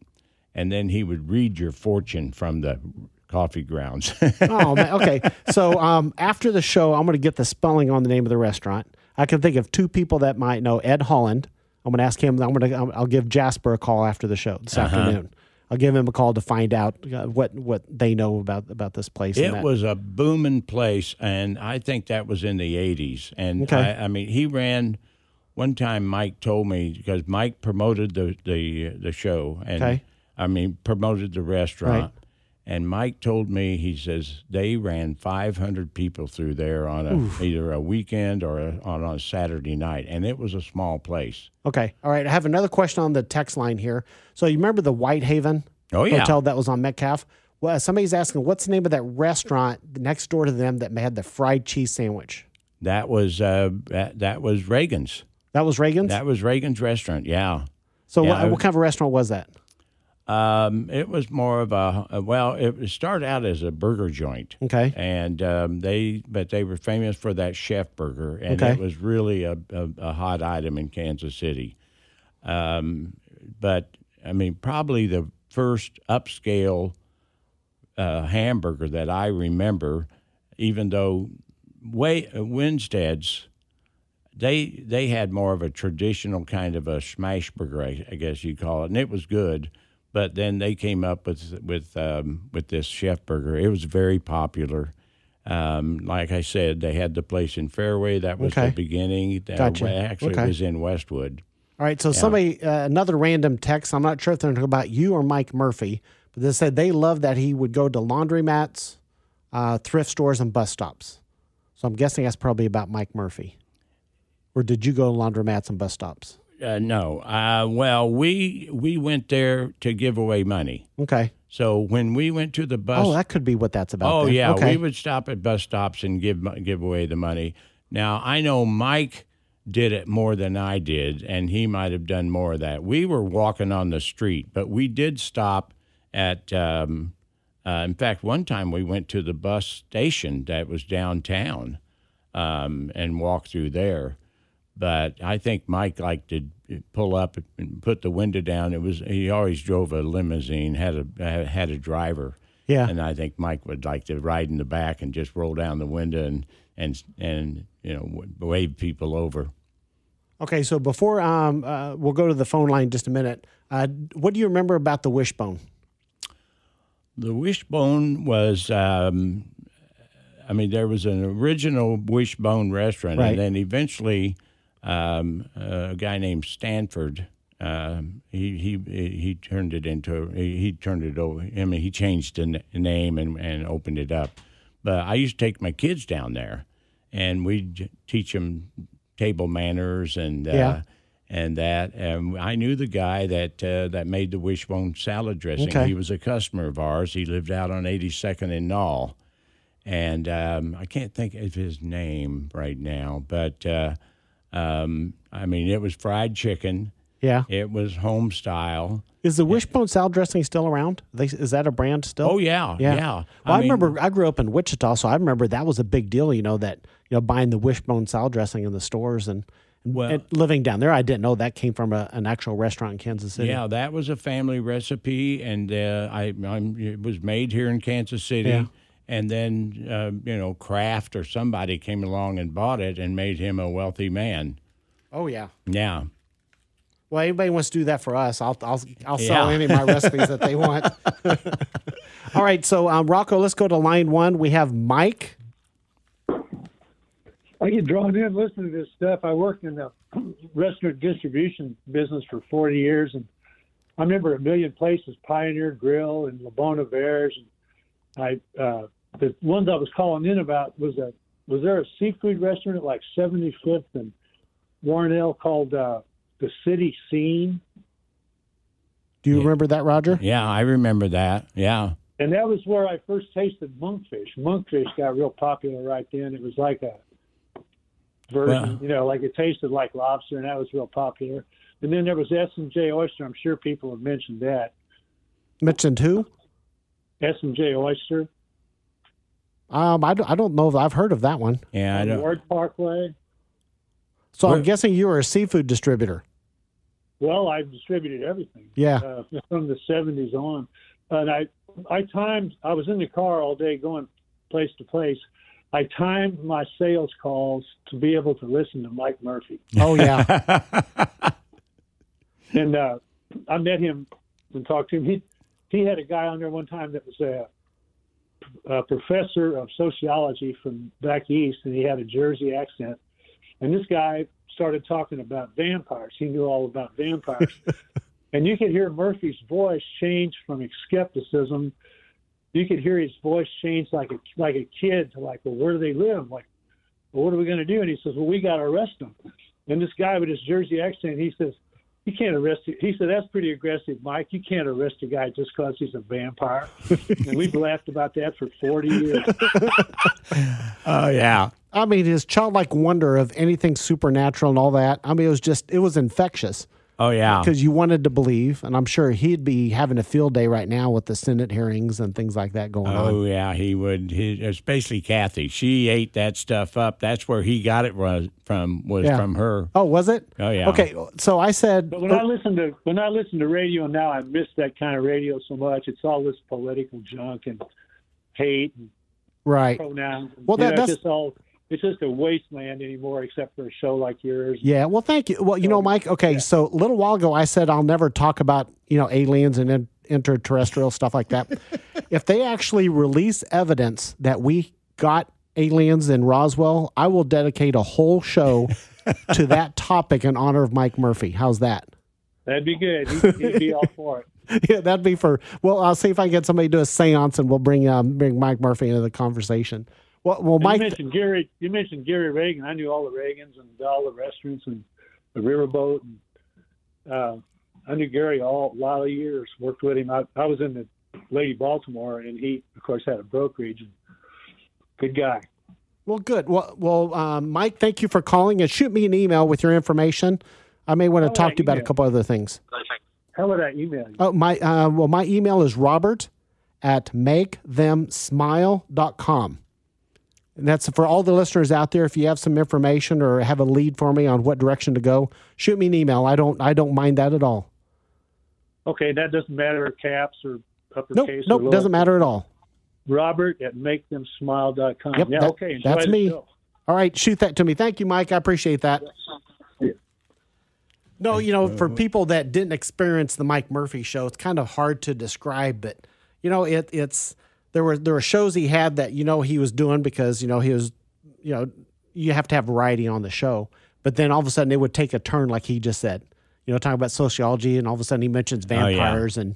and then he would read your fortune from the coffee grounds. oh man. Okay. So um, after the show, I'm going to get the spelling on the name of the restaurant. I can think of two people that might know. Ed Holland. I'm going to ask him. I'm going to. I'll give Jasper a call after the show this Uh-huh. afternoon. I'll give him a call to find out uh, what what they know about about this place. It was a booming place, and I think that was in the '80s. And Okay. I, I mean, he ran. One time, Mike told me because Mike promoted the the the show, and Okay. I mean promoted the restaurant. Right. And Mike told me he says they ran 500 people through there on a either a weekend or a, on a Saturday night, and it was a small place. Okay. All right. I have another question on the text line here. So you remember the Whitehaven Oh yeah, hotel that was on Metcalf? Well, somebody's asking, what's the name of that restaurant next door to them that had the fried cheese sandwich? that was uh, that, that was Reagan's. That was Reagan's. That was Reagan's restaurant. Yeah. so yeah, what, I- what kind of a restaurant was that? Um, it was more of a, a well. It started out as a burger joint, Okay. and um, they but they were famous for that chef burger, and Okay. it was really a, a, a hot item in Kansas City. Um, but I mean, probably the first upscale uh, hamburger that I remember, even though way Winstead's they they had more of a traditional kind of a smash burger, I, I guess you call it, and it was good. But then they came up with with um, with this chef burger. It was very popular. Um, like I said, they had the place in Fairway. That was Okay. the beginning. That Gotcha. Actually, Okay. it was in Westwood. All right. So somebody, uh, another random text. I'm not sure if they're talking about you or Mike Murphy, but they said they love that he would go to laundromats, uh, thrift stores, and bus stops. So I'm guessing that's probably about Mike Murphy. Or did you go to laundromats and bus stops? Uh, no, uh, well, we we went there to give away money. Okay. So when we went to the bus Oh, that could be what that's about. Oh then. yeah, Okay. we would stop at bus stops and give give away the money. Now I know Mike did it more than I did, and he might have done more of that. We were walking on the street, but we did stop at. Um, uh, in fact, one time we went to the bus station that was downtown um, and walked through there. But I think Mike liked to pull up and put the window down. It was he always drove a limousine, had a had a driver. Yeah. And I think Mike would like to ride in the back and just roll down the window and and and you know wave people over. Okay, so before um, uh, we'll go to the phone line in just a minute. Uh, what do you remember about the wishbone? The Wishbone was, um, I mean, there was an original Wishbone restaurant, Right. and then eventually um, a guy named Stanford. Um, he he he turned it into he, he turned it over. I mean, he changed the n- name and, and opened it up. But I used to take my kids down there, and we'd teach them table manners and uh, Yeah. and that. And I knew the guy that uh, that made the wishbone salad dressing. Okay. He was a customer of ours. He lived out on 82nd and Nall, and um, I can't think of his name right now. But uh, um, I mean, it was fried chicken. Yeah. It was home style. Is the wishbone salad dressing still around? They, is that a brand still? Oh yeah, yeah. Yeah. Well, I, mean, remember I grew up in Wichita, so I remember that was a big deal. You know that you know buying the wishbone salad dressing in the stores and, Well- and living down there. I didn't know that came from a, an actual restaurant in Kansas City. Yeah, that was a family recipe, and uh, I I'm, it was made here in Kansas City. Yeah. And then uh, you know Kraft or somebody came along and bought it and made him a wealthy man. Oh yeah. Yeah. Well, anybody wants to do that for us, I'll I'll I'll sell Yeah. any of my recipes that they want. All right, so um, Rocco, let's go to line one. We have Mike. I get drawn in listening to this stuff. I worked in the restaurant distribution business for 40 years, and I remember a million places: Pioneer Grill and Labona Bears. And I, uh, the ones I was calling in about was a was there a seafood restaurant at like 75th and Wornall called uh, the City Scene, Do you remember that, Roger? Yeah, I remember that. Yeah. and that was where I first tasted monkfish. Monkfish got real popular right then. It was like a version, Well- you know, like it tasted like lobster, and that was real popular. And then there was S and J Oyster. I'm sure people have mentioned that. Mentioned who? S and J Oyster Um, I, don't- I don't know if I've heard of that one. Yeah, I on don't. Ward Parkway. So I'm guessing you were a seafood distributor. Well, I've distributed everything. Yeah. uh, from the 70s on. And I, I timed, I was in the car all day going place to place. I timed my sales calls to be able to listen to Mike Murphy. Oh yeah. And uh, I met him and talked to him. He, he had a guy on there one time that was a, a professor of sociology from back east, and he had a Jersey accent. And this guy started talking about vampires. He knew all about vampires. and you could hear Murphy's voice change from skepticism. You could hear his voice change like a like a kid to like, well, where do they live? Like, well, what are we going to do? And he says, well, we got to arrest them. And this guy with his Jersey accent, he says, you can't arrest. He said, that's pretty aggressive, Mike. You can't arrest a guy just because he's a vampire. and we've laughed about that for 40 years. Oh yeah. I mean, his childlike wonder of anything supernatural and all that. I mean, it was just, it was infectious Oh yeah. because you wanted to believe. And I'm sure he'd be having a field day right now with the Senate hearings and things like that going on. Oh yeah, he would. He, especially Kathy. She ate that stuff up. That's where he got it was from. Was Yeah. from her. Oh, was it? Oh, yeah. Okay, so I said, But when I listen to when I listen to radio now, I miss that kind of radio so much. It's all this political junk and hate and right. pronouns. And, Well, that- know, that's- it's just all it's just a wasteland anymore, except for a show like yours. Yeah, well, thank you. Well, you know, Mike. Okay, so a little while ago, I said I'll never talk about you know aliens and in, interterrestrial stuff like that. if they actually release evidence that we got aliens in Roswell, I will dedicate a whole show to that topic in honor of Mike Murphy. How's that? That'd be good. He'd, he'd be all for it. yeah, that'd be for. Well, I'll see if I can get somebody to do a séance, and we'll bring um, bring Mike Murphy into the conversation. Well, well, Mike. you mentioned Gary. You mentioned Gary Reagan. I knew all the Reagans and all the restaurants and the riverboat. And uh, I knew Gary all a lot of years. Worked with him. I, I was in the Lady Baltimore, and he, of course, had a brokerage. And good guy. Well, good. Well, well, um, Mike, thank you for calling and shoot me an email with your information. I may want to Oh, talk to you about a couple other things. How would I email you? Oh, my uh, well, my email is robert at makethemsmile.com. And that's for all the listeners out there. If you have some information or have a lead for me on what direction to go, shoot me an email. I don't I don't mind that at all. Okay, that doesn't matter caps or Nope, uppercase. or nope, lower. doesn't matter at all. Robert at makethemsmile.com. Yep, yeah, that- okay. enjoy that's me. show. All right, shoot that to me. Thank you, Mike. I appreciate that. Yeah. No, you know, for people that didn't experience the Mike Murphy show, it's kind of hard to describe, but you know, it it's there were there were shows he had that you know he was doing because you know he was you know you have to have variety on the show, but then all of a sudden it would take a turn like he just said, you know, talking about sociology, and all of a sudden he mentions Oh, yeah. vampires and.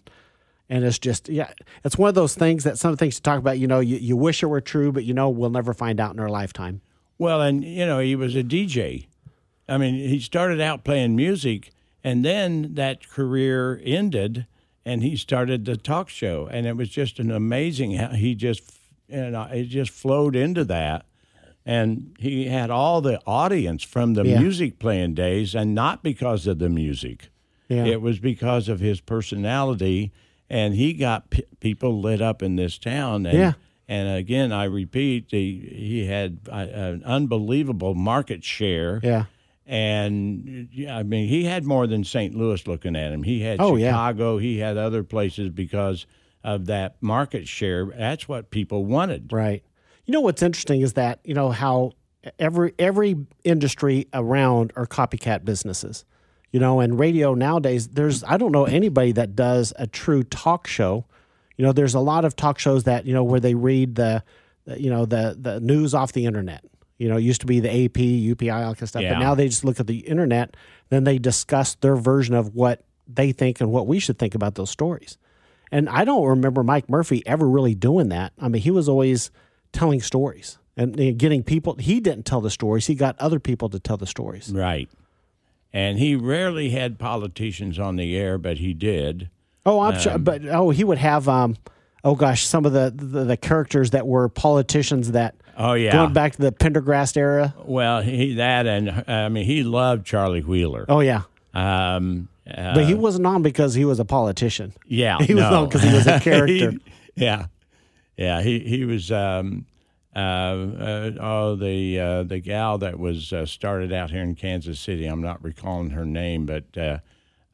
And it's just, yeah, it's one of those things that some things to talk about, you know, you, you wish it were true, but you know, we'll never find out in our lifetime. Well, and you know, he was a DJ. I mean, he started out playing music, and then that career ended, and he started the talk show, and it was just an amazing how he just, you know, it just flowed into that, and he had all the audience from the Yeah. music playing days, and not because of the music. Yeah. It was because of his personality, and he got p- people lit up in this town. And, Yeah. And again, I repeat, he, he had uh, an unbelievable market share. Yeah. And I mean, he had more than St. Louis looking at him. He had Oh, yeah. Chicago. He had other places because of that market share. That's what people wanted. Right. You know what's interesting is that you know how every every industry around are copycat businesses. You know, and radio nowadays, there's I don't know anybody that does a true talk show. You know, there's a lot of talk shows that you know where they read the, the you know the the news off the internet. You know, it used to be the AP, UPI, all that kind of stuff, Yeah. but now they just look at the internet. Then they discuss their version of what they think and what we should think about those stories. And I don't remember Mike Murphy ever really doing that. I mean, he was always telling stories and getting people. He didn't tell the stories. He got other people to tell the stories. Right. And he rarely had politicians on the air, but he did. Oh, I'm sure. But oh, he would have. Um, oh gosh, some of the, the the characters that were politicians that. Oh, yeah. Going back to the Pendergast era. Well, he that and uh, I mean, he loved Charlie Wheeler. Oh yeah, Um, uh, but he wasn't on because he was a politician. Yeah, He was no. on 'cause he was a character. He- yeah, yeah. He he was. Um, uh, uh, oh, the uh, the gal that was uh, started out here in Kansas City. I'm not recalling her name, but uh,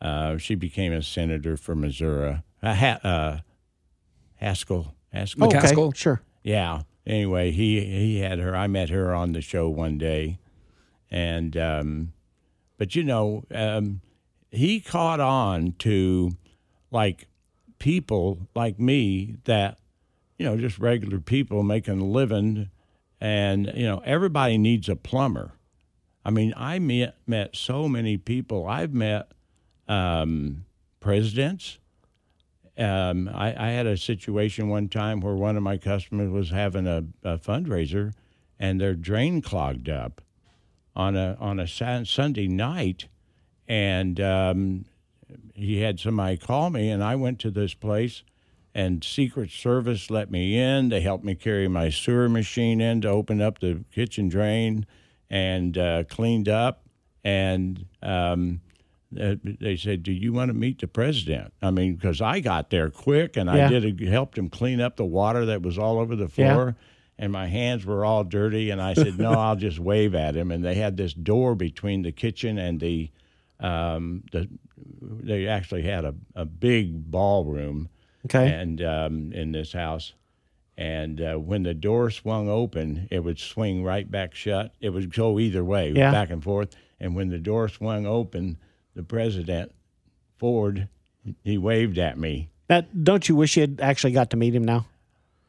uh, she became a senator for Missouri. Uh, ha- uh, Haskell. Haskell. Okay, McCaskill? sure. Yeah. Anyway, he he had her. I met her on the show one day, and um, but you know, um, he caught on to like people like me that, you know, just regular people making a living, and you know, everybody needs a plumber. I mean, I met met so many people. I've met um, presidents. Um, I, I, had a situation one time where one of my customers was having a, a fundraiser, and their drain clogged up on a on a Sunday night, and um, he had somebody call me, and I went to this place, and Secret Service let me in. They helped me carry my sewer machine in to open up the kitchen drain, and uh, cleaned up, and um, they said, "Do you want to meet the president?" I mean, because I got there quick, and yeah. I did a, helped him clean up the water that was all over the floor. Yeah and my hands were all dirty. And I said, no, I'll just wave at him. And they had this door between the kitchen and the, um, the they actually had a, a big ballroom. Okay. And um, in this house. And uh, when the door swung open, it would swing right back shut. It would go either way, yeah. back and forth. And when the door swung open, the president, Ford, he waved at me. That, don't you wish you had actually got to meet him now?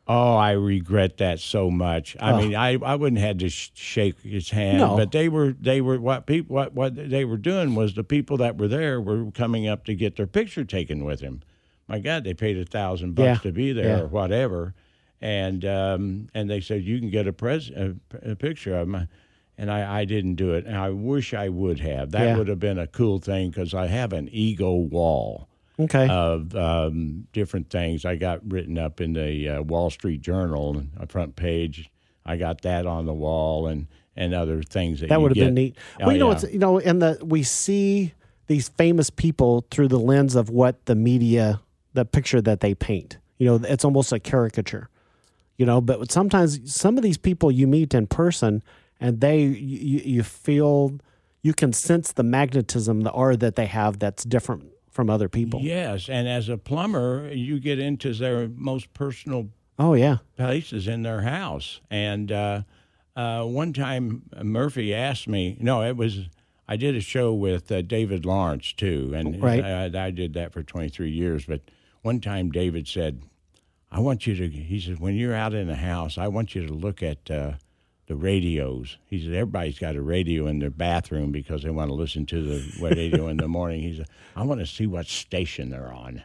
Oh, I regret that so much. I oh. mean, I, I wouldn't have had to sh- shake his hand, no. but they were they were what people what what they were doing was the people that were there were coming up to get their picture taken with him. My God, they paid a thousand bucks to be there yeah. or whatever, and um, and they said you can get a pres a, a picture of him, and I I didn't do it, and I wish I would have. That yeah. would have been a cool thing because I have an ego wall okay. of um, different things. I got written up in the uh, Wall Street Journal, a front page. I got that on the wall and and other things that, that would have been neat. Oh, well, you know, it's you know, in the we see these famous people through the lens of what the media, the picture that they paint. You know, it's almost a caricature. You know, but sometimes some of these people you meet in person, and they you, you feel you can sense the magnetism, the aura that they have that's different from other people. Yes, and as a plumber, you get into their most personal oh yeah places in their house. And uh, uh, one time Murphy asked me, no, it was I did a show with uh, David Lawrence too, and right. I, I, did that for 23 years. But one time David said, "I want you to," he said, "when you're out in the house, I want you to look at." The radios. He said everybody's got a radio in their bathroom because they want to listen to the radio in the morning. He said, I want to see what station they're on.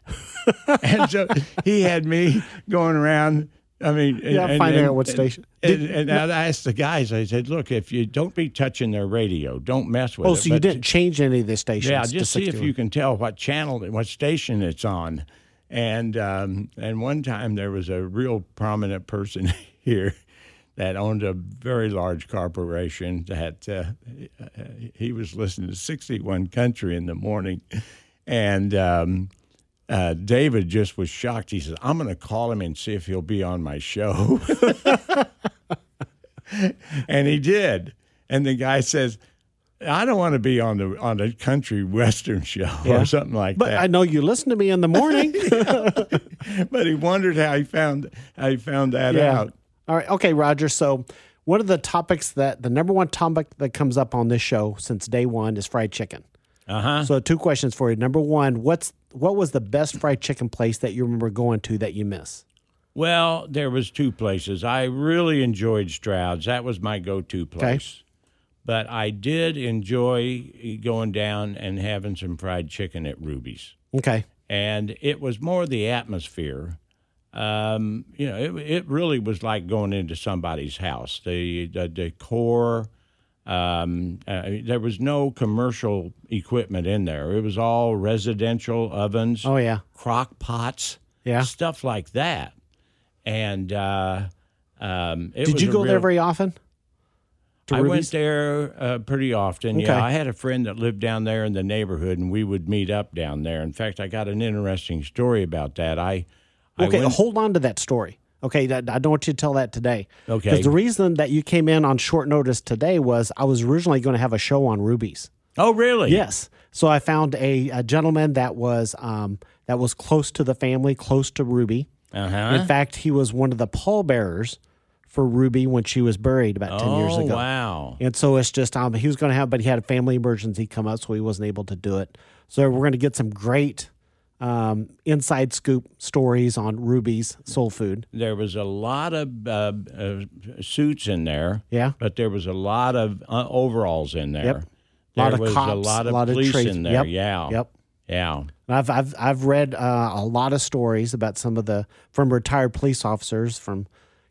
and so he had me going around. I mean, yeah, and, finding and, out what station. And, and, and, I asked the guys. I said, "Look, if you don't be touching their radio, don't mess with oh, it." Oh, so you didn't change any of the stations? Yeah, just see if you can tell what channel, what station it's on. And um, and one time there was a real prominent person here that owned a very large corporation that uh, he was listening to 61 Country in the morning. And um, uh, David just was shocked. He said, I'm going to call him and see if he'll be on my show. and he did. And the guy says, I don't want to be on the on a country western show yeah. or something like but that. But I know you listen to me in the morning. but he wondered how he found how he found that yeah. out. All right. Okay, Roger. So, one of the topics that the number one topic that comes up on this show since day one is fried chicken. Uh huh. So, two questions for you. Number one, what's what was the best fried chicken place that you remember going to that you miss? Well, there was two places. I really enjoyed Stroud's. That was my go-to place. Okay. But I did enjoy going down and having some fried chicken at Ruby's. Okay. And it was more the atmosphere um, you know, it, it really was like going into somebody's house. The, the decor, um, uh, there was no commercial equipment in there. It was all residential ovens. Oh yeah, crock pots. Yeah, stuff like that. And uh, um, did you go real, there very often? I Ruby's? went there uh, pretty often. Okay. Yeah, I had a friend that lived down there in the neighborhood, and we would meet up down there. In fact, I got an interesting story about that. I Okay, hold on to that story. Okay, I don't want you to tell that today. Okay. Because the reason that you came in on short notice today was I was originally going to have a show on Ruby's. Oh, really? Yes. So I found a, a gentleman that was um, that was close to the family, close to Ruby. Uh-huh. In fact, he was one of the pallbearers for Ruby when she was buried about ten oh, years ago. Wow! And so it's just um, he was going to have, but he had a family emergency come up, so he wasn't able to do it. So we're going to get some great um, inside scoop stories on Ruby's Soul Food. There was a lot of uh, uh, suits in there. Yeah. But there was a lot of uh, overalls in there. Yep. There Lot of was a lot of lot of police trades. in there. Yep. Yeah. Yep. Yeah. I've I've I've read uh, a lot of stories about some of the from retired police officers from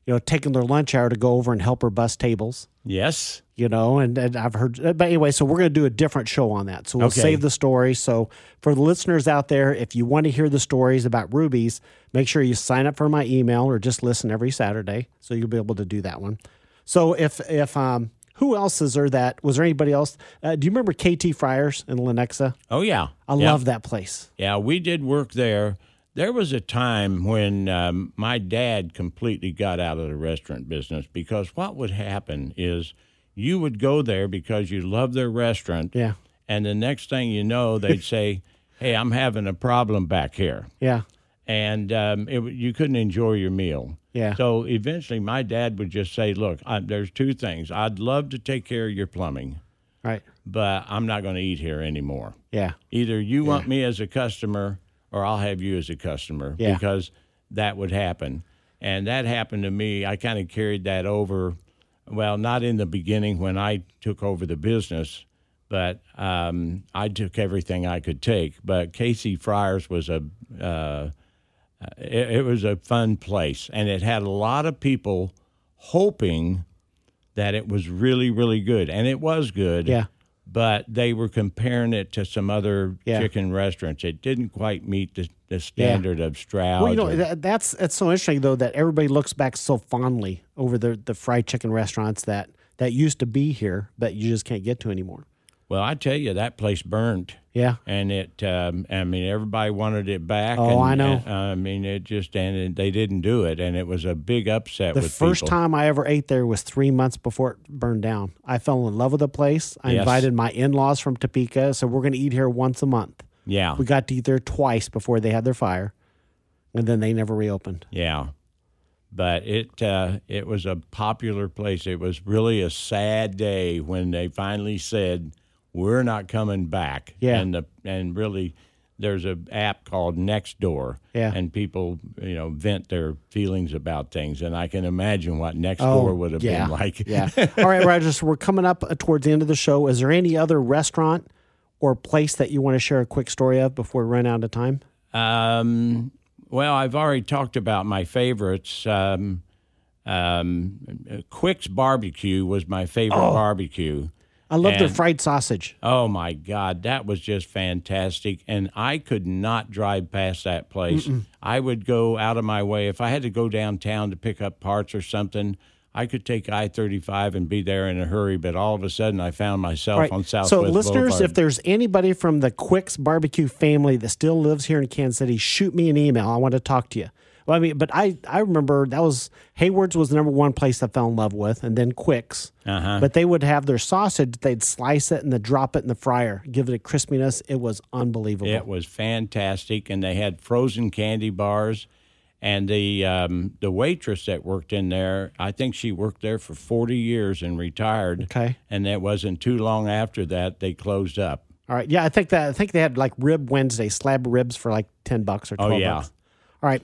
you know taking their lunch hour to go over and help her bus tables. Yes. You know, and, and I've heard, but anyway, so we're going to do a different show on that. So we'll Okay. save the stories. So for the listeners out there, if you want to hear the stories about Ruby's, make sure you sign up for my email or just listen every Saturday. So you'll be able to do that one. So if if um who else is there that was there anybody else? Uh, do you remember KT Friars in Lenexa? Oh, yeah. I Yeah. love that place. Yeah, we did work there. There was a time when um, my dad completely got out of the restaurant business because what would happen is you would go there because you love their restaurant. Yeah. And the next thing you know, they'd say, Hey, I'm having a problem back here. Yeah. And um, it, you couldn't enjoy your meal. Yeah. So eventually, my dad would just say, Look, I, there's two things. I'd love to take care of your plumbing, Right. but I'm not going to eat here anymore. Yeah. Either you want me as a customer or I'll have you as a customer Yeah. because that would happen. And that happened to me. I kind of carried that over. Well, not in the beginning when I took over the business, but um, I took everything I could take. But Casey Friars was a uh, it, it was a fun place, and it had a lot of people hoping that it was really really good, and it was good Yeah. But they were comparing it to some other Yeah. chicken restaurants. It didn't quite meet the, the standard of Stroud. Well, you know or- that, that's it's so interesting though that everybody looks back so fondly over the the fried chicken restaurants that that used to be here, but you just can't get to anymore. Well, I tell you, that place burned. Yeah. and it. Um, I mean, everybody wanted it back. Oh, and, I know. and, I mean, it just and they didn't do it, and it was a big upset. The first people. time I ever ate there was three months before it burned down. I fell in love with the place. I Yes. invited my in laws from Topeka, so we're going to eat here once a month. yeah, We got to eat there twice before they had their fire, and then they never reopened. yeah. But it uh, it was a popular place. It was really a sad day when they finally said we're not coming back. Yeah. and the and really. There's an app called Nextdoor, Yeah. and people, you know, vent their feelings about things, and I can imagine what Nextdoor would have Oh, yeah, been like. yeah. All right, Roger. So we're coming up uh, towards the end of the show. Is there any other restaurant or place that you want to share a quick story of before we run out of time? Um, well, I've already talked about my favorites. Um, um, Quick's Barbecue was my favorite Oh. barbecue. I love their fried sausage. Oh my God, that was just fantastic. And I could not drive past that place. I would go out of my way. If I had to go downtown to pick up parts or something, I could take I 35 and be there in a hurry. But all of a sudden, I found myself right. on Southwest so, listeners, Boulevard. if there's anybody from the Quicks Barbecue family that still lives here in Kansas City, shoot me an email. I want to talk to you. Well, I mean, but I I remember that was Hayward's was the number one place I fell in love with, and then Quicks. Uh-huh. But they would have their sausage. They'd slice it and then drop it in the fryer, give it a crispiness. It was unbelievable. It was fantastic, and they had frozen candy bars. And the um, the waitress that worked in there, I think she worked there for forty years and retired. Okay. And it wasn't too long after that they closed up. All right. Yeah, I think that I think they had like rib Wednesday, slab ribs for like ten bucks or twelve Oh, yeah. bucks. All right.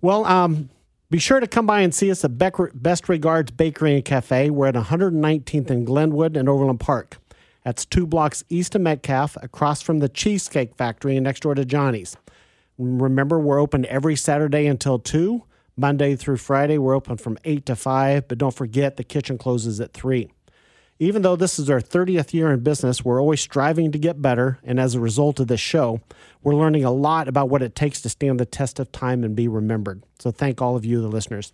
Well, um, be sure to come by and see us at Best Regards Bakery and Cafe. We're at 119th and Glenwood and Overland Park. That's two blocks east of Metcalf, across from the Cheesecake Factory and next door to Johnny's. Remember, we're open every Saturday until 2. Monday through Friday, we're open from 8 to 5. But don't forget, the kitchen closes at 3. Even though this is our 30th year in business, we're always striving to get better. And as a result of this show, we're learning a lot about what it takes to stand the test of time and be remembered. So thank all of you, the listeners.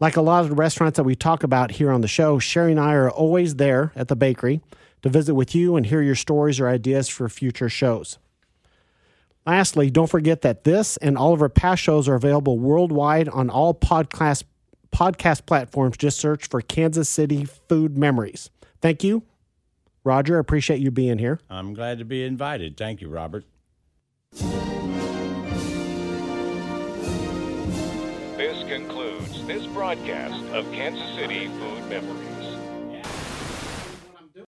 Like a lot of the restaurants that we talk about here on the show, Sherry and I are always there at the bakery to visit with you and hear your stories or ideas for future shows. Lastly, don't forget that this and all of our past shows are available worldwide on all podcast podcast platforms. Just search for Kansas City Food Memories. Thank you, Roger. I appreciate you being here. I'm glad to be invited. Thank you, Robert. This concludes this broadcast of Kansas City Food Memories.